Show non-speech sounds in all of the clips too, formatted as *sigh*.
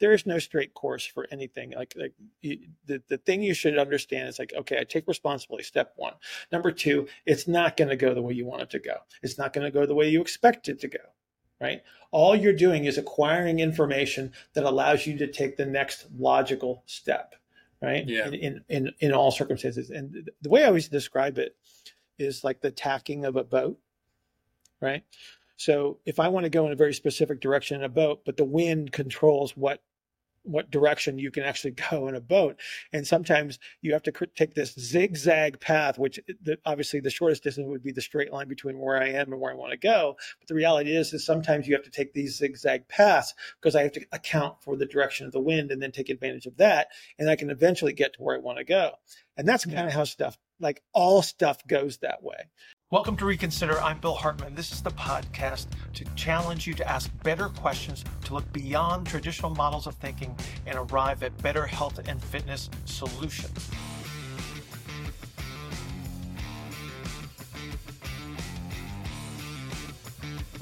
there is no straight course for anything. Like, like you, the, the thing you should understand is like, okay, I take responsibility. Step one. Number two, it's not going to go the way you want it to go. It's not going to go the way you expect it to go. Right. All you're doing is acquiring information that allows you to take the next logical step. Right. Yeah. In, in, in, in all circumstances. And the way I always describe it is like the tacking of a boat. Right. So if I want to go in a very specific direction in a boat, but the wind controls what what direction you can actually *laughs* go in a boat. And sometimes you have to take this zigzag path, which the, obviously the shortest distance would be the straight line between where I am and where I want to go. But the reality is, is sometimes you have to take these zigzag paths because I have to account for the direction of the wind and then take advantage of that. And I can eventually get to where I want to go. And that's kind of how stuff, like all stuff goes that way. Welcome to Reconsider. I'm Bill Hartman. This is the podcast to challenge you to ask better questions, to look beyond traditional models of thinking, and arrive at better health and fitness solutions.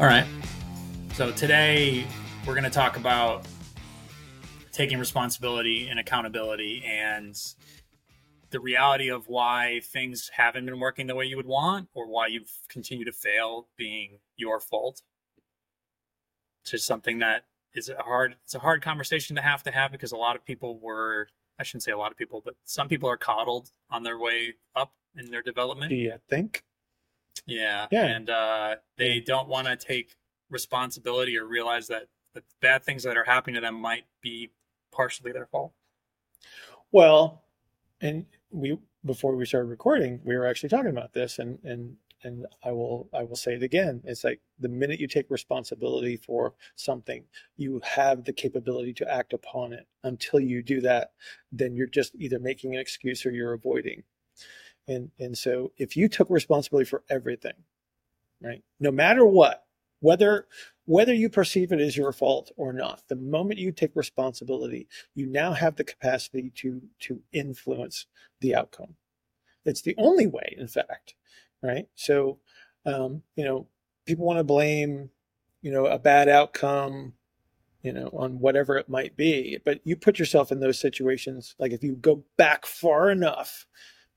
All right. So today we're going to talk about taking responsibility and accountability and the reality of why things haven't been working the way you would want or why you've continued to fail being your fault. It's just something that is a hard it's a hard conversation to have to have because a lot of people were I shouldn't say a lot of people, but some people are coddled on their way up in their development. Do you think? Yeah. Yeah. And uh, they don't want to take responsibility or realize that the bad things that are happening to them might be partially their fault. Well, and we before we started recording, we were actually talking about this, and and and I will I will say it again. It's like the minute you take responsibility for something, you have the capability to act upon it. Until you do that, then you're just either making an excuse or you're avoiding. And and so if you took responsibility for everything, right, no matter what, whether whether you perceive it as your fault or not the moment you take responsibility you now have the capacity to to influence the outcome. It's the only way in fact right? So um, you know people want to blame you know a bad outcome you know on whatever it might be but you put yourself in those situations like if you go back far enough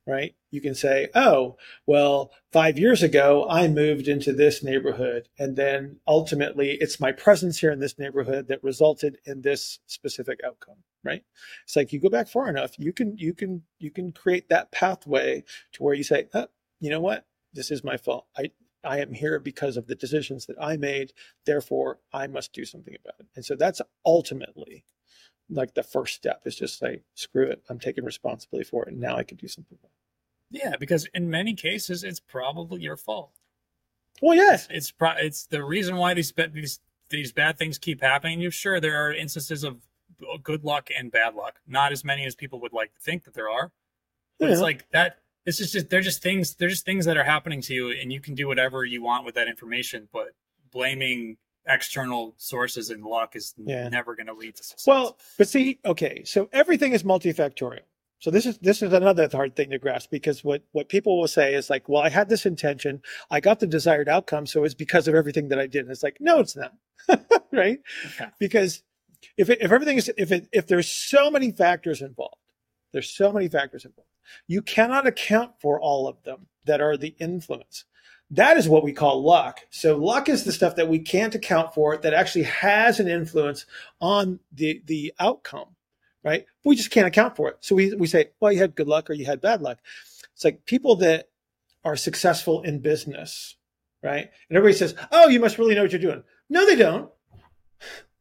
right? You can say, oh, well, five years ago, I moved into this neighborhood. And then ultimately, it's my presence here in this neighborhood that resulted in this specific outcome, right? It's like you go back far enough, you can, you can, you can create that pathway to where you say, oh, you know what? This is my fault. I, I am here because of the decisions that I made. Therefore, I must do something about it. And so that's ultimately like the first step is just say, screw it. I'm taking responsibility for it. And now I can do something about it. Yeah, because in many cases, it's probably your fault. Well, yes, it's pro- it's the reason why these these these bad things keep happening. You sure there are instances of good luck and bad luck. Not as many as people would like to think that there are. But yeah. it's like that. This is just they're just things. They're just things that are happening to you, and you can do whatever you want with that information. But blaming external sources and luck is yeah. never going to lead to success. Well, but see, okay, so everything is multifactorial. So this is this is another hard thing to grasp because what what people will say is like, well, I had this intention, I got the desired outcome, so it's because of everything that I did. And it's like, no, it's not, *laughs* right? Okay. Because if it, if everything is if it if there's so many factors involved, there's so many factors involved, you cannot account for all of them that are the influence. That is what we call luck. So luck is the stuff that we can't account for that actually has an influence on the the outcome right? We just can't account for it. So we, we say, well, you had good luck or you had bad luck. It's like people that are successful in business, right? And everybody says, oh, you must really know what you're doing. No, they don't.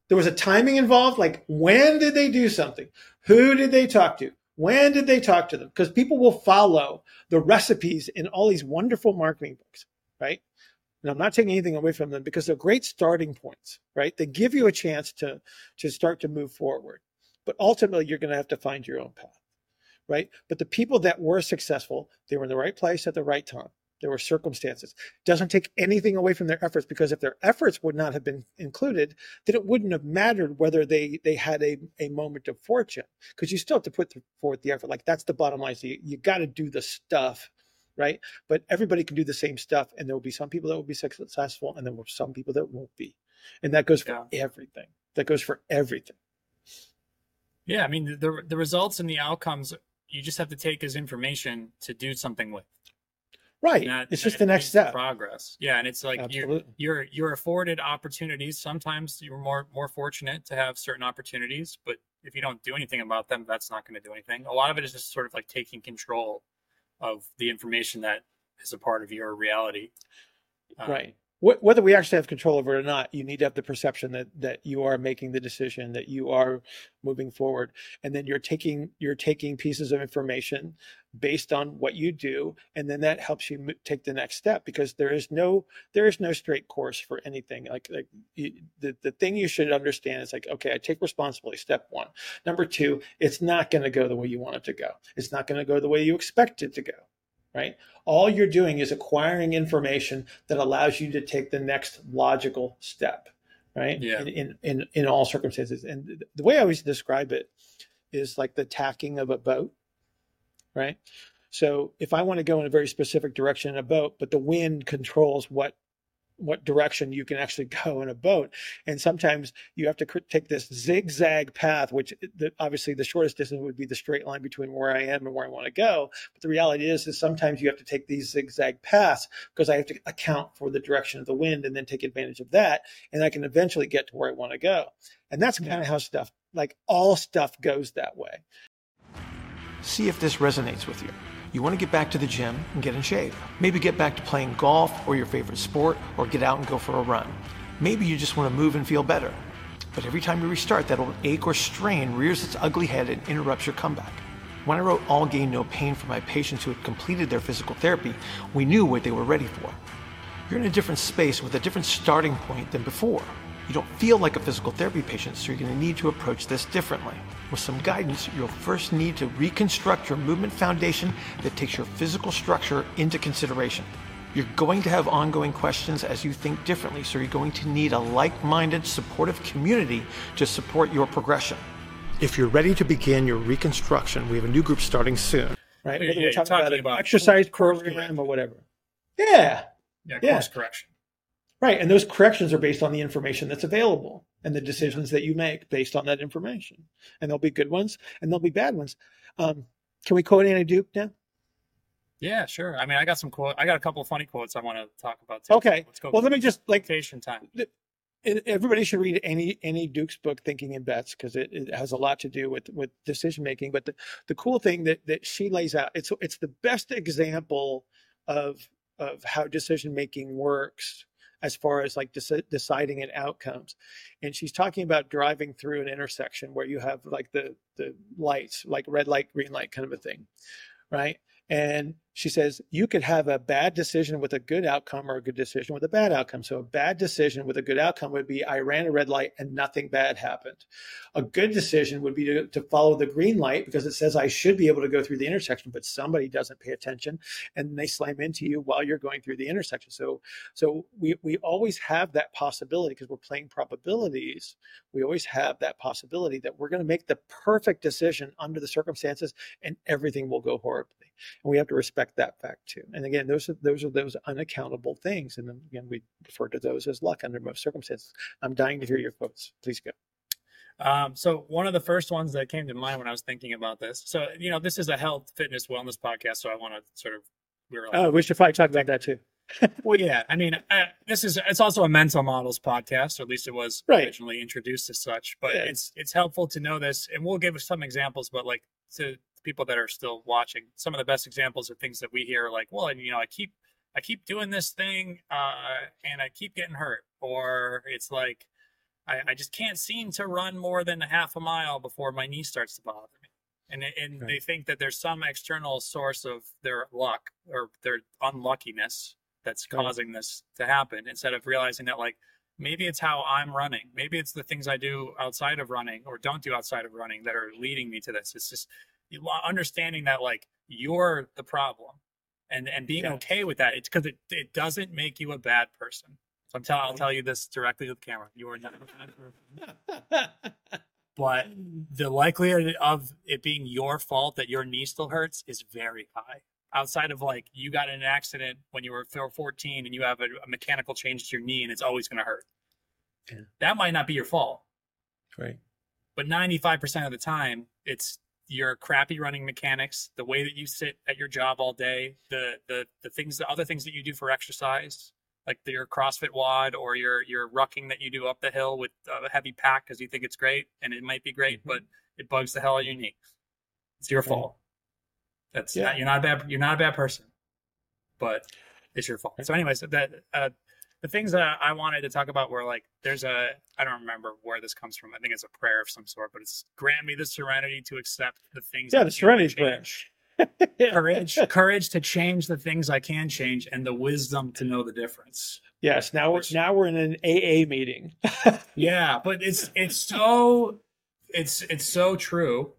There was a timing involved. Like, when did they do something? Who did they talk to? When did they talk to them? Because people will follow the recipes in all these wonderful marketing books, right? And I'm not taking anything away from them because they're great starting points, right? They give you a chance to, to start to move forward. But ultimately, you're going to have to find your own path, right? But the people that were successful, they were in the right place at the right time. There were circumstances. Doesn't take anything away from their efforts because if their efforts would not have been included, then it wouldn't have mattered whether they they had a, a moment of fortune because you still have to put forth the effort. Like that's the bottom line. So you, you got to do the stuff, right? But everybody can do the same stuff, and there will be some people that will be successful, and there will be some people that won't be, and that goes for yeah. everything. That goes for everything. Yeah, I mean the the results and the outcomes you just have to take as information to do something with. Right. That, it's just the next step. Progress. Yeah, and it's like you're you're you're afforded opportunities. Sometimes you're more more fortunate to have certain opportunities, but if you don't do anything about them, that's not going to do anything. A lot of it is just sort of like taking control of the information that is a part of your reality. Um, right whether we actually have control over it or not, you need to have the perception that that you are making the decision, that you are moving forward, and then you're taking you're taking pieces of information based on what you do, and then that helps you take the next step because there is no there is no straight course for anything. Like like you, the the thing you should understand is like okay, I take responsibility. Step one. Number two, it's not going to go the way you want it to go. It's not going to go the way you expect it to go right? All you're doing is acquiring information that allows you to take the next logical step, right? Yeah. In, in, in all circumstances. And the way I always describe it is like the tacking of a boat, right? So if I want to go in a very specific direction in a boat, but the wind controls what what direction you can actually *laughs* go in a boat. And sometimes you have to take this zigzag path, which eh, the, obviously the shortest distance would be the straight line between where I am and where I want to go. But the reality is, is sometimes you have to take these zigzag paths because I have to account for the direction of the wind and then take advantage of that. And I can eventually get to where I want to go. And that's kind of how stuff, like all stuff goes that way. See if this resonates with you. You want to get back to the gym and get in shape. Maybe get back to playing golf or your favorite sport or get out and go for a run. Maybe you just want to move and feel better. But every time you restart, that old ache or strain rears its ugly head and interrupts your comeback. When I wrote All Gain No Pain for my patients who had completed their physical therapy, we knew what they were ready for. You're in a different space with a different starting point than before. You don't feel like a physical therapy patient, so you're going to need to approach this differently. With some guidance, you'll first need to reconstruct your movement foundation that takes your physical structure into consideration. You're going to have ongoing questions as you think differently, so you're going to need a like minded, supportive community to support your progression. If you're ready to begin your reconstruction, we have a new group starting soon. Right? Yeah, we're talking, talking about, about exercise program or whatever. Yeah. Yeah, course yeah. correction. Right. And those corrections are based on the information that's available and the decisions that you make based on that information. And there'll be good ones and there'll be bad ones. Um, can we quote Annie Duke now? Yeah, sure. I mean, I got some quote. I got a couple of funny quotes I want to talk about. Too. Okay. Let's go. Well, let me just like vacation time. Everybody should read any Annie Duke's book, Thinking in Bets, because it, it has a lot to do with with decision making. But the, the cool thing that that she lays out, it's it's the best example of of how decision making works as far as like deciding an outcomes. And she's talking about driving through an intersection where you have like the the lights like red light green light kind of a thing right and she says you could have a bad decision with a good outcome or a good decision with a bad outcome. So a bad decision with a good outcome would be I ran a red light and nothing bad happened. A good decision would be to, to follow the green light because it says I should be able to go through the intersection, but somebody doesn't pay attention and they slam into you while you're going through the intersection. So so we we always have that possibility because we're playing probabilities. We always have that possibility that we're going to make the perfect decision under the circumstances and everything will go horribly. And we have to respect that fact too. And again, those are those are those unaccountable things. And then again, we refer to those as luck under most circumstances. I'm dying to hear your quotes. Please go. Um, so one of the first ones that came to mind when I was thinking about this. So you know, this is a health, fitness, wellness podcast. So I want to sort of. We like, oh, we should probably talk about that too. *laughs* well, yeah. I mean, uh, this is it's also a mental models podcast, or at least it was right. originally introduced as such. But yeah. it's it's helpful to know this, and we'll give some examples. But like to people that are still watching, some of the best examples of things that we hear, like, well, and you know, I keep I keep doing this thing, uh, and I keep getting hurt, or it's like I, I just can't seem to run more than a half a mile before my knee starts to bother me. And and right. they think that there's some external source of their luck or their unluckiness that's causing this to happen instead of realizing that like maybe it's how I'm running. Maybe it's the things I do outside of running or don't do outside of running that are leading me to this. It's just understanding that like you're the problem and and being yeah. okay with that it's because it, it doesn't make you a bad person. So I'm tell, I'll tell you this directly to the camera. You are not a bad person. *laughs* But the likelihood of it being your fault that your knee still hurts is very high. Outside of like you got in an accident when you were 14 and you have a, a mechanical change to your knee and it's always going to hurt. Yeah. that might not be your fault. Right. But 95% of the time it's your crappy running mechanics, the way that you sit at your job all day, the the the things, the other things that you do for exercise, like your CrossFit WOD or your your rucking that you do up the hill with a heavy pack because you think it's great and it might be great, mm-hmm. but it bugs the hell out of you. It's your fault. That's yeah. not, you're not a bad you're not a bad person, but it's your fault. So, anyways, that uh, the things that I wanted to talk about were like there's a I don't remember where this comes from. I think it's a prayer of some sort, but it's grant me the serenity to accept the things. Yeah, the serenity prayer. *laughs* courage, courage to change the things I can change, and the wisdom to know the difference. Yes, now we're now we're in an AA meeting. *laughs* yeah, but it's it's so it's it's so true,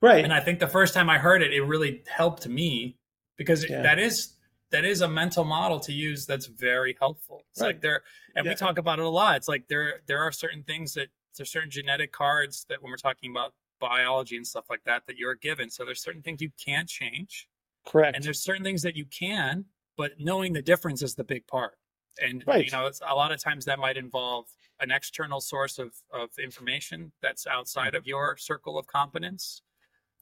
right? And I think the first time I heard it, it really helped me because yeah. that is that is a mental model to use that's very helpful. It's right. like there, and yeah. we talk about it a lot. It's like there there are certain things that there's certain genetic cards that when we're talking about biology and stuff like that that you're given. So there's certain things you can't change. Correct. And there's certain things that you can, but knowing the difference is the big part. And right. you know, it's a lot of times that might involve an external source of of information that's outside mm-hmm. of your circle of competence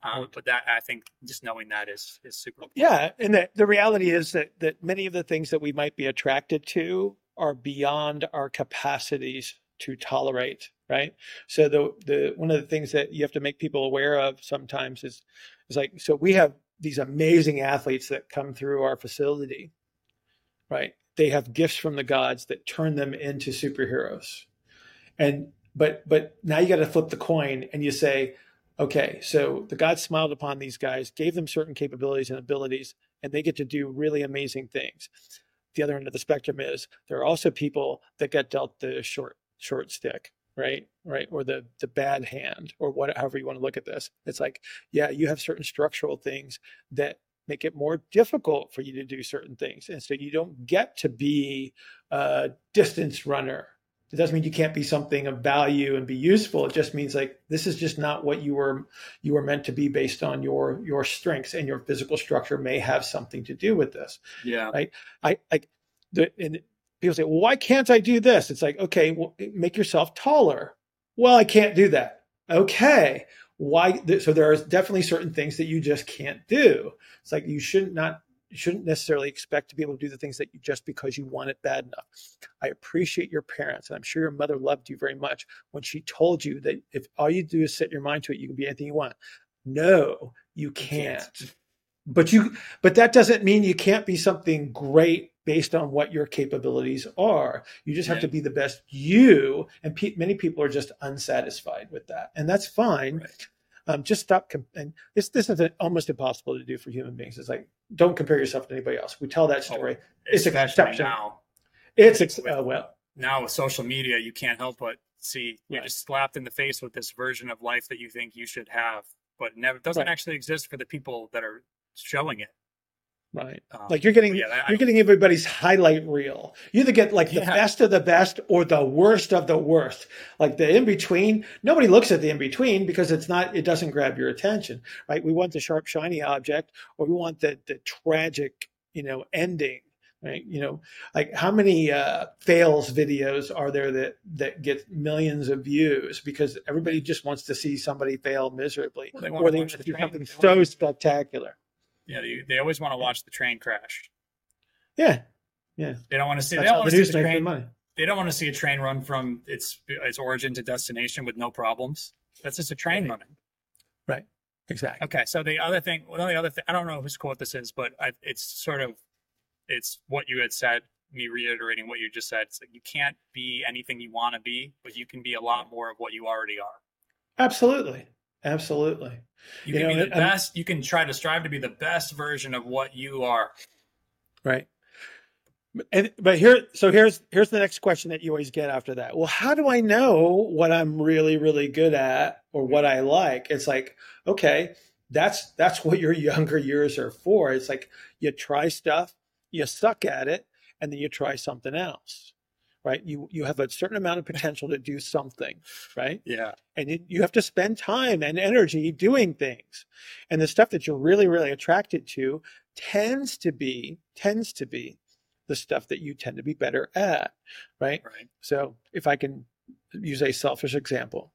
um, but that I think just knowing that is is super. Important. Yeah, and the the reality is that that many of the things that we might be attracted to are beyond our capacities to tolerate. Right. So the the one of the things that you have to make people aware of sometimes is is like so we have these amazing athletes that come through our facility. Right. They have gifts from the gods that turn them into superheroes. And but but now you got to flip the coin and you say okay, so the God smiled upon these guys, gave them certain capabilities and abilities, and they get to do really amazing things. The other end of the spectrum is there are also people that get dealt the short short stick, right? Right, or the the bad hand, or whatever you want to look at this. It's like, yeah, you have certain structural things that make it more difficult for you to do certain things, and so you don't get to be a distance runner it doesn't mean you can't be something of value and be useful. It just means like this is just not what you were you were meant to be based on your your strengths and your physical structure may have something to do with this. Yeah. Right. I like the and people say, well, why can't I do this? It's like, okay, well, make yourself taller. Well, I can't do that. Okay. Why? So there are definitely certain things that you just can't do. It's like you should not you shouldn't necessarily expect to be able to do the things that you just because you want it bad enough. I appreciate your parents, and I'm sure your mother loved you very much when she told you that if all you do is set your mind to it, you can be anything you want. No, you can't. But you but that doesn't mean you can't be something great based on what your capabilities are. You just have to be the best you, and pe- many people are just unsatisfied with that, and that's fine. Right. Um, just stop. Com- and this this is almost impossible to do for human beings. It's like don't compare yourself to anybody else. We tell that oh, story. Oh, it's a exception. Now, it's ex- uh, well now with social media, you can't help but see you're right. just slapped in the face with this version of life that you think you should have, but never doesn't right. actually exist for the people that are showing it. Right. Um, like you're getting yeah, that, you're getting everybody's highlight reel. You either get like the yeah. best of the best or the worst of the worst. Like the in between, nobody looks at the in between because it's not it doesn't grab your attention. Right? We want the sharp shiny object or we want the the tragic, you know, ending. Right? You know, like how many uh, fails videos are there that that get millions of views because everybody just wants to see somebody fail miserably well, they or they want to see something so spectacular. Yeah, they, they always want to watch the train crash. Yeah, yeah. They don't want to see. That's they don't want to see the train. Money. They don't want to see a train run from its its origin to destination with no problems. That's just a train right. running. Right. Exactly. Okay. So the other thing, well, the other thing, I don't know whose quote this is, but I, it's sort of, it's what you had said. Me reiterating what you just said. It's like you can't be anything you want to be, but you can be a lot more of what you already are. Absolutely. Absolutely. You, you can know, be the best. You can try to strive to be the best version of what you are. Right. And but here, so here's here's the next question that you always get after that. Well, how do I know what I'm really really good at or what I like? It's like, okay, that's that's what your *laughs* younger years are for. It's like you try stuff, you suck at it, and then you try something else right? You you have a certain amount of *laughs* potential to do something, right? Yeah. And it, you have to spend time and energy doing things. And the stuff that you're really really attracted to tends to be tends to be the stuff that you tend to be better at, right? Right. So if I can use a selfish example,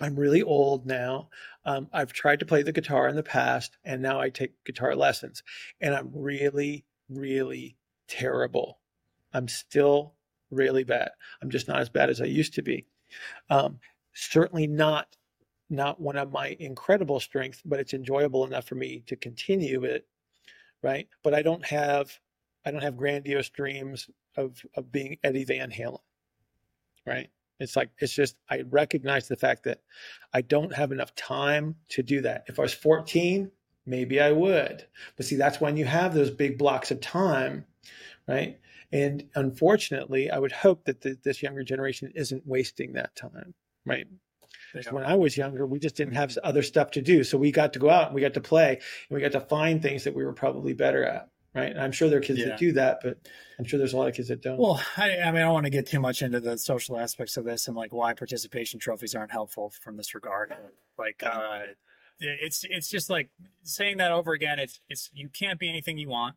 I'm really old now. Um, I've tried to play the guitar in the past, and now I take guitar lessons, and I'm really, really terrible. I'm still really bad. I'm just not as bad as I used to be. Um, certainly not not one of my incredible strengths, but it's enjoyable enough for me to continue it, right? But I don't have I don't have grandiose dreams of of being Eddie Van Halen, right? It's like it's just I recognize the fact that I don't have enough time to do that. If I was 14, maybe I would. But see, that's when you have those big blocks of time, right? And unfortunately, I would hope that the, this younger generation isn't wasting that time, right? Yeah. When I was younger, we just didn't have other stuff to do. So we got to go out and we got to play and we got to find things that we were probably better at. Right. And I'm sure there are kids yeah. that do that, but I'm sure there's a lot of kids that don't. Well, I, I, mean, I don't want to get too much into the social aspects of this and like why participation trophies aren't helpful from this regard. Like, uh, it's, it's just like saying that over again. It's, it's, you can't be anything you want.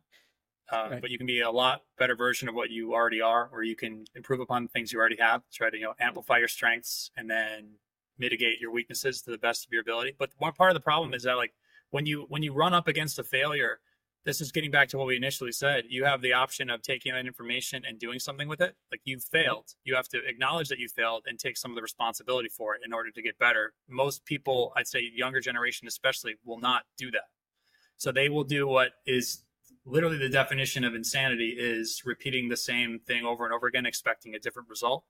Uh, right. but you can be a lot better version of what you already are, or you can improve upon the things you already have. Try to you know amplify your strengths and then mitigate your weaknesses to the best of your ability. But one part of the problem is that like when you when you run up against a failure, this is getting back to what we initially said. You have the option of taking that information and doing something with it. Like you've failed. You have to acknowledge that you failed and take some of the responsibility for it in order to get better. Most people, I'd say younger generation especially, will not do that. So they will do what is literally the definition of insanity is repeating the same thing over and over again, expecting a different result.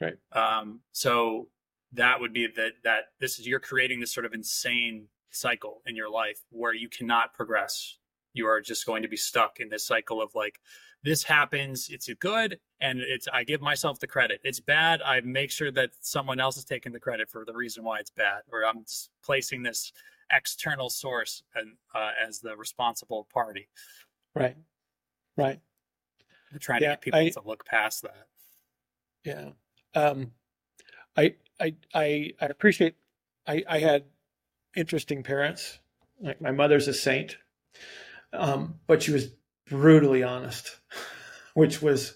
Right. Um, so that would be that that this is you're creating this sort of insane cycle in your life where you cannot progress you are just going to be stuck in this cycle of like this happens it's good and it's i give myself the credit it's bad i make sure that someone else is taking the credit for the reason why it's bad or i'm placing this external source and, uh, as the responsible party right right I'm trying yeah, to get people I, to look past that yeah um i I I I appreciate. I I had interesting parents. Like my mother's a saint, um, but she was brutally honest, *laughs* which was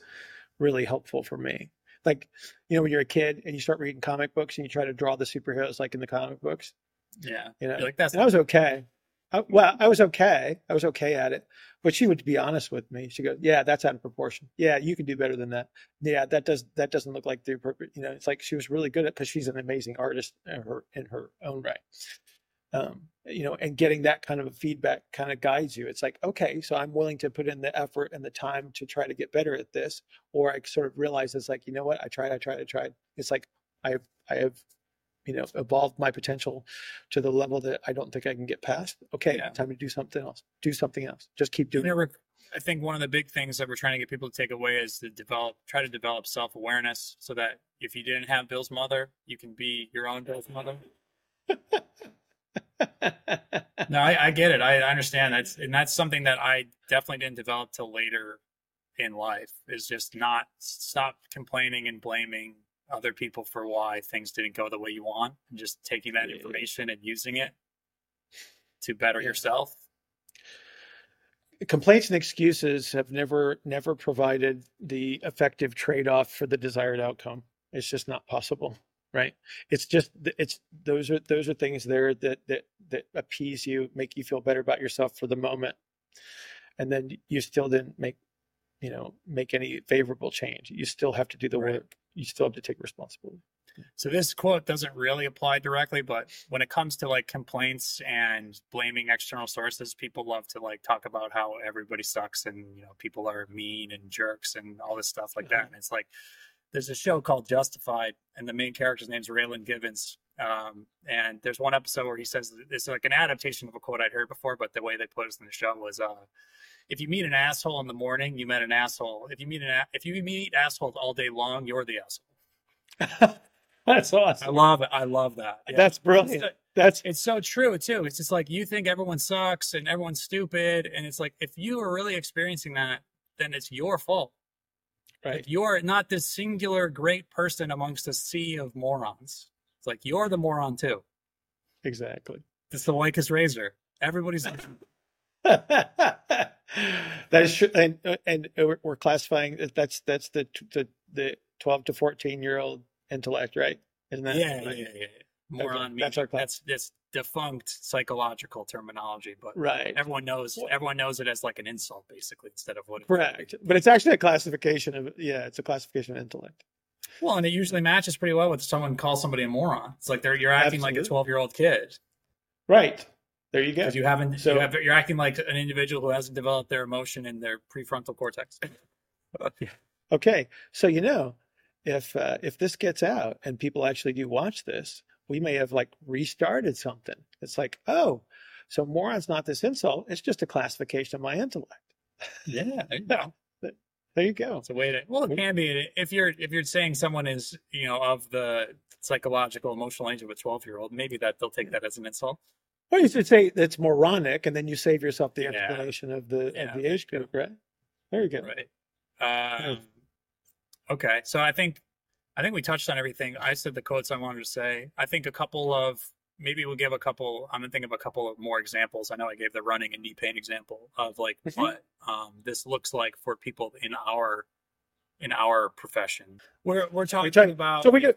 really helpful for me. Like you know, when you're a kid and you start reading comic books and you try to draw the superheroes like in the comic books. Yeah, you know, you're like that's. And I was okay. I, well, I was okay. I was okay at it, but she would be honest with me. She goes, "Yeah, that's out of proportion. Yeah, you can do better than that. Yeah, that does that doesn't look like the appropriate. You know, it's like she was really good at because she's an amazing artist in her in her own right. Um, you know, and getting that kind of feedback kind of guides you. It's like, okay, so I'm willing to put in the effort and the time to try to get better at this, or I sort of realize it's like, you know what, I tried, I tried, I tried. It's like I have I have you know evolved my potential to the level that I don't think I can get past. Okay, yeah. time to do something else. Do something else. Just keep doing. it. I think one of the big things that we're trying to get people to take away is to develop, try to develop self awareness, so that if you didn't have Bill's mother, you can be your own Bill's mother. *laughs* no, I, I, get it. I, I understand that's and that's something that I definitely didn't develop till later in life. Is just not stop complaining and blaming other people for why things didn't go the way you want and just taking that information and using it to better yeah. yourself. Complaints and excuses have never never provided the effective trade-off for the desired outcome. It's just not possible right? It's just it's those are those are things there that that that appease you make you feel better about yourself for the moment. And then you still didn't make you know make any favorable change. You still have to do the right. work you still have to take responsibility. So this quote doesn't really apply directly, but when it comes to like complaints and blaming external sources, people love to like talk about how everybody sucks and you know people are mean and jerks and all this stuff like that. And it's like there's a show called Justified, and the main character's name's Raylan Givens. Um, and there's one episode where he says it's like an adaptation of a quote I'd heard before, but the way they put it in the show was, uh, if you meet an asshole in the morning, you met an asshole. If you meet an a- if you meet assholes all day long, you're the asshole. *laughs* That's awesome. I love it. I love that. Yeah. That's brilliant. It's, That's it's so true too. It's just like you think everyone sucks and everyone's stupid, and it's like if you are really experiencing that, then it's your fault. Right. If you're not this singular great person amongst a sea of morons, it's like you're the moron too. Exactly. It's the Leicas razor. Everybody's *laughs* *laughs* that is true, and and we're classifying that's that's the the the twelve to fourteen year old intellect, right? Isn't that? Yeah, right? yeah, yeah, Moron that's our class. that's this defunct psychological terminology, but Right. everyone knows everyone knows it as like an insult basically instead of what Correct. But it's actually a classification of yeah, it's a classification of intellect. Well, and it usually matches pretty well with someone calls somebody a moron. It's like they're you're acting like a twelve year old kid Right. There you go. because you haven't. So- you have, you're acting like an individual who hasn't developed their emotion in their prefrontal cortex. *laughs* Okay. So you know, if uh, if this gets out and people actually do watch this, we may have like restarted something. It's like, oh, so moron's not this insult. It's just a classification of my intellect. yeah, Yeah. *laughs* But there you go. It's a way to. Well, it can be if you're if you're saying someone is you know of the psychological emotional age of a twelve year old, maybe that they'll take that as an insult. Or you should say it's moronic, and then you save yourself the Yeah. explanation of the Yeah. of the age group, right? There you go. Right. Um, okay, so I think I think we touched on everything. I said the quotes I wanted to say. I think a couple of maybe we'll give a couple. I'm gonna think of a couple of more examples. I know I gave the running and knee pain example of like Mhm. what um, this looks like for people in our in our profession. We're we're talking talking- about So we could.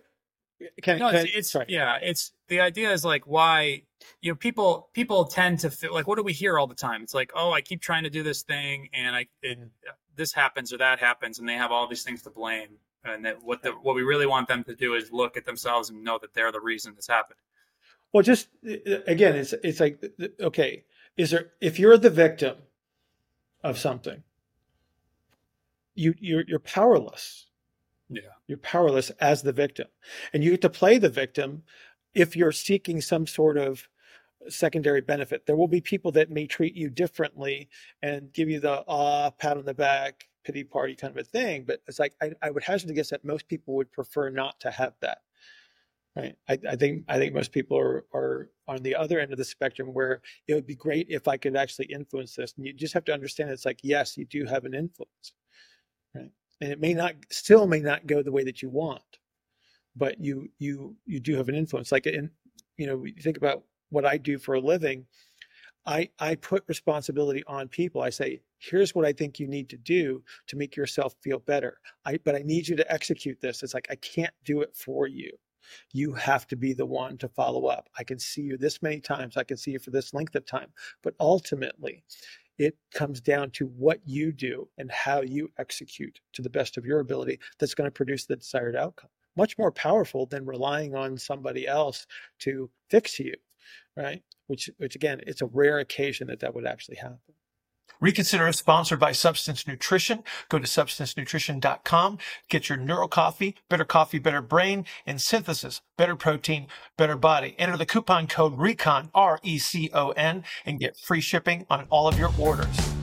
Can, no, can- it's, it's sorry. yeah, it's the idea is like why you know people people tend to feel like what do we hear all the time? It's like oh, I keep trying to do this thing and I it, this happens or that happens, and they have all these things to blame. And that what the what we really want them to do is look at themselves and know that they're the reason this happened. Well, just uh, again, it's it's like okay, is there if you're the victim of something, you you're you're powerless. Yeah. You're powerless as the victim, and you get to play the victim if you're seeking some sort of secondary benefit. There will be people that may treat you differently and give you the ah pat on the back, pity party kind of a thing. But it's like I, I would hazard to guess that most people would prefer not to have that. Right. I, I think I think most people are, are on the other end of the spectrum where it would be great if I could actually influence this. And you just have to understand it's like, yes, you do have an influence. Right. And it may not still may not go the way that you want, but you you you do have an influence. Like in you know, you think about what I do for a living. I I put responsibility on people. I say, here's what I think you need to do to make yourself feel better. I but I need you to execute this. It's like I can't do it for you you have to be the one to follow up. I can see you this many times. I can see you for this length of time. But ultimately, it comes down to what you do and how you execute to the best of your ability that's going to produce the desired outcome. Much more powerful than relying on somebody else to fix you, right? Which, which again, it's a rare occasion that that would actually happen. Reconsider is sponsored by Substance Nutrition. Go to substancenutrition.com. Get your neural Coffee, Better Coffee, Better Brain, and Synthesis, Better Protein, Better Body. Enter the coupon code RECON, R-E-C-O-N, and get free shipping on all of your orders.